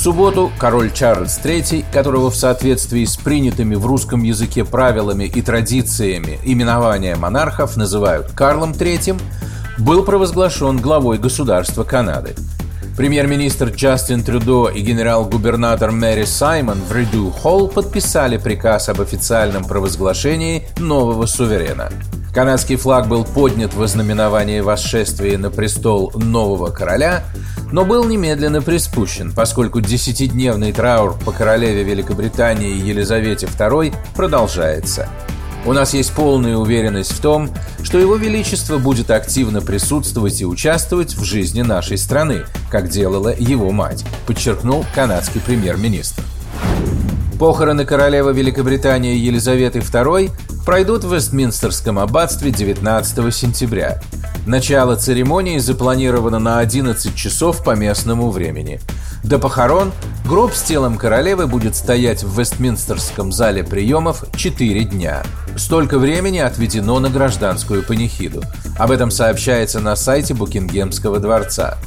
В субботу король Чарльз III, которого в соответствии с принятыми в русском языке правилами и традициями именования монархов называют Карлом III, был провозглашен главой государства Канады. Премьер-министр Джастин Трюдо и генерал-губернатор Мэри Саймон в Риду Холл подписали приказ об официальном провозглашении нового суверена – Канадский флаг был поднят в ознаменовании восшествия на престол нового короля, но был немедленно приспущен, поскольку десятидневный траур по королеве Великобритании Елизавете II продолжается. У нас есть полная уверенность в том, что Его Величество будет активно присутствовать и участвовать в жизни нашей страны, как делала его мать, подчеркнул канадский премьер-министр. Похороны королевы Великобритании Елизаветы II пройдут в Вестминстерском аббатстве 19 сентября. Начало церемонии запланировано на 11 часов по местному времени. До похорон гроб с телом королевы будет стоять в Вестминстерском зале приемов 4 дня. Столько времени отведено на гражданскую панихиду. Об этом сообщается на сайте Букингемского дворца.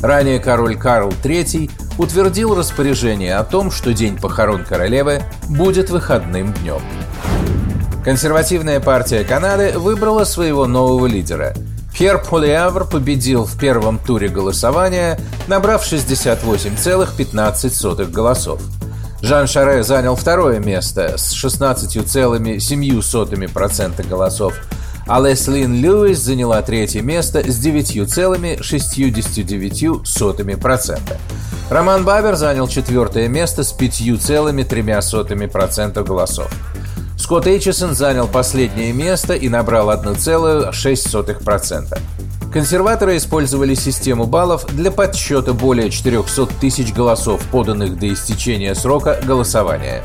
Ранее король Карл III утвердил распоряжение о том, что день похорон королевы будет выходным днем. Консервативная партия Канады выбрала своего нового лидера. Пьер Полиавр победил в первом туре голосования, набрав 68,15 голосов. Жан Шаре занял второе место с 16,7% голосов, а Леслин Льюис заняла третье место с 9,69%. Роман Бабер занял четвертое место с 5,3% голосов. Скотт Эйчесон занял последнее место и набрал 1,6%. Консерваторы использовали систему баллов для подсчета более 400 тысяч голосов, поданных до истечения срока голосования.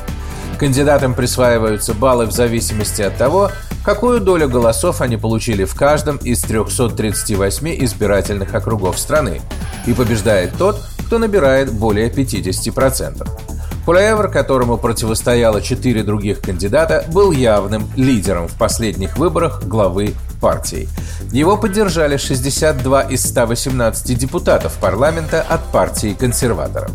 Кандидатам присваиваются баллы в зависимости от того, какую долю голосов они получили в каждом из 338 избирательных округов страны. И побеждает тот, кто набирает более 50%. Кулаевр, которому противостояло четыре других кандидата, был явным лидером в последних выборах главы партии. Его поддержали 62 из 118 депутатов парламента от партии консерваторов.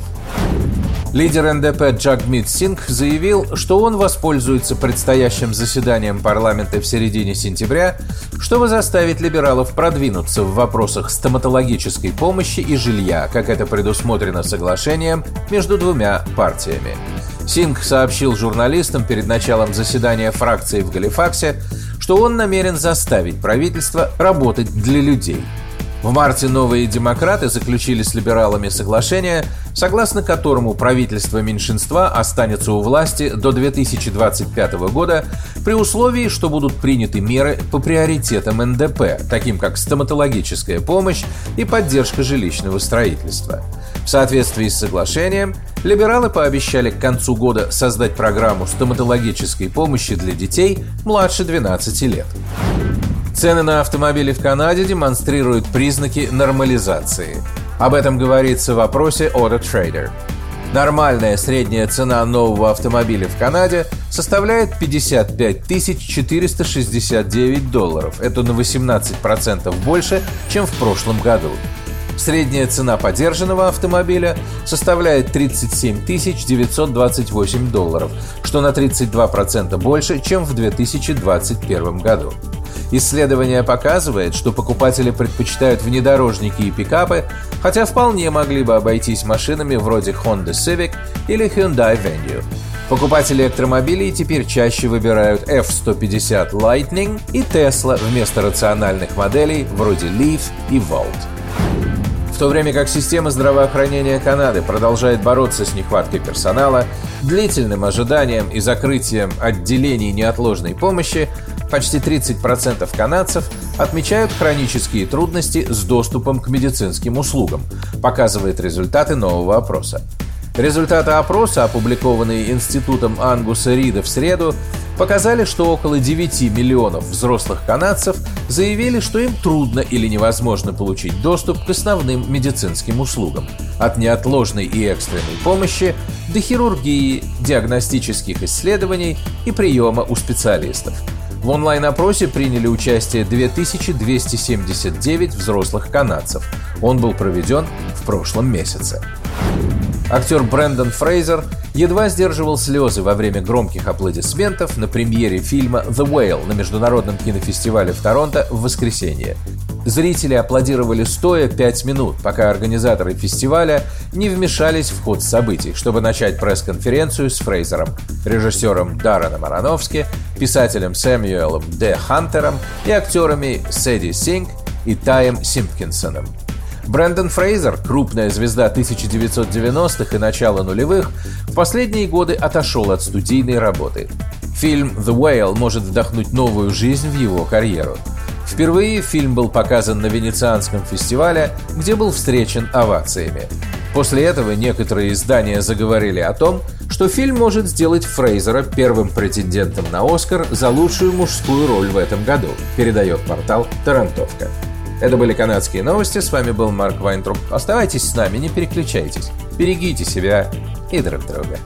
Лидер НДП Джагмит Сингх заявил, что он воспользуется предстоящим заседанием парламента в середине сентября, чтобы заставить либералов продвинуться в вопросах стоматологической помощи и жилья, как это предусмотрено соглашением между двумя партиями. Сингх сообщил журналистам перед началом заседания фракции в Галифаксе, что он намерен заставить правительство работать для людей – в марте новые демократы заключили с либералами соглашение, согласно которому правительство меньшинства останется у власти до 2025 года при условии, что будут приняты меры по приоритетам НДП, таким как стоматологическая помощь и поддержка жилищного строительства. В соответствии с соглашением, либералы пообещали к концу года создать программу стоматологической помощи для детей младше 12 лет. Цены на автомобили в Канаде демонстрируют признаки нормализации. Об этом говорится в вопросе Auto Trader. Нормальная средняя цена нового автомобиля в Канаде составляет 55 469 долларов. Это на 18% больше, чем в прошлом году. Средняя цена подержанного автомобиля составляет 37 928 долларов, что на 32% больше, чем в 2021 году. Исследование показывает, что покупатели предпочитают внедорожники и пикапы, хотя вполне могли бы обойтись машинами вроде Honda Civic или Hyundai Venue. Покупатели электромобилей теперь чаще выбирают F-150 Lightning и Tesla вместо рациональных моделей вроде Leaf и Volt. В то время как система здравоохранения Канады продолжает бороться с нехваткой персонала, длительным ожиданием и закрытием отделений неотложной помощи, Почти 30% канадцев отмечают хронические трудности с доступом к медицинским услугам, показывает результаты нового опроса. Результаты опроса, опубликованные Институтом Ангуса Рида в среду, показали, что около 9 миллионов взрослых канадцев заявили, что им трудно или невозможно получить доступ к основным медицинским услугам. От неотложной и экстренной помощи до хирургии, диагностических исследований и приема у специалистов. В онлайн-опросе приняли участие 2279 взрослых канадцев. Он был проведен в прошлом месяце. Актер Брэндон Фрейзер едва сдерживал слезы во время громких аплодисментов на премьере фильма «The Whale» на Международном кинофестивале в Торонто в воскресенье. Зрители аплодировали стоя пять минут, пока организаторы фестиваля не вмешались в ход событий, чтобы начать пресс-конференцию с Фрейзером, режиссером Дарреном Аронофски, писателем Сэмюэлом Д. Хантером и актерами Сэдди Синг и Таем Симпкинсоном. Брэндон Фрейзер, крупная звезда 1990-х и начала нулевых, в последние годы отошел от студийной работы. Фильм «The Whale» может вдохнуть новую жизнь в его карьеру. Впервые фильм был показан на Венецианском фестивале, где был встречен овациями. После этого некоторые издания заговорили о том, что фильм может сделать Фрейзера первым претендентом на Оскар за лучшую мужскую роль в этом году, передает портал «Тарантовка». Это были канадские новости, с вами был Марк Вайнтруп. Оставайтесь с нами, не переключайтесь. Берегите себя и друг друга.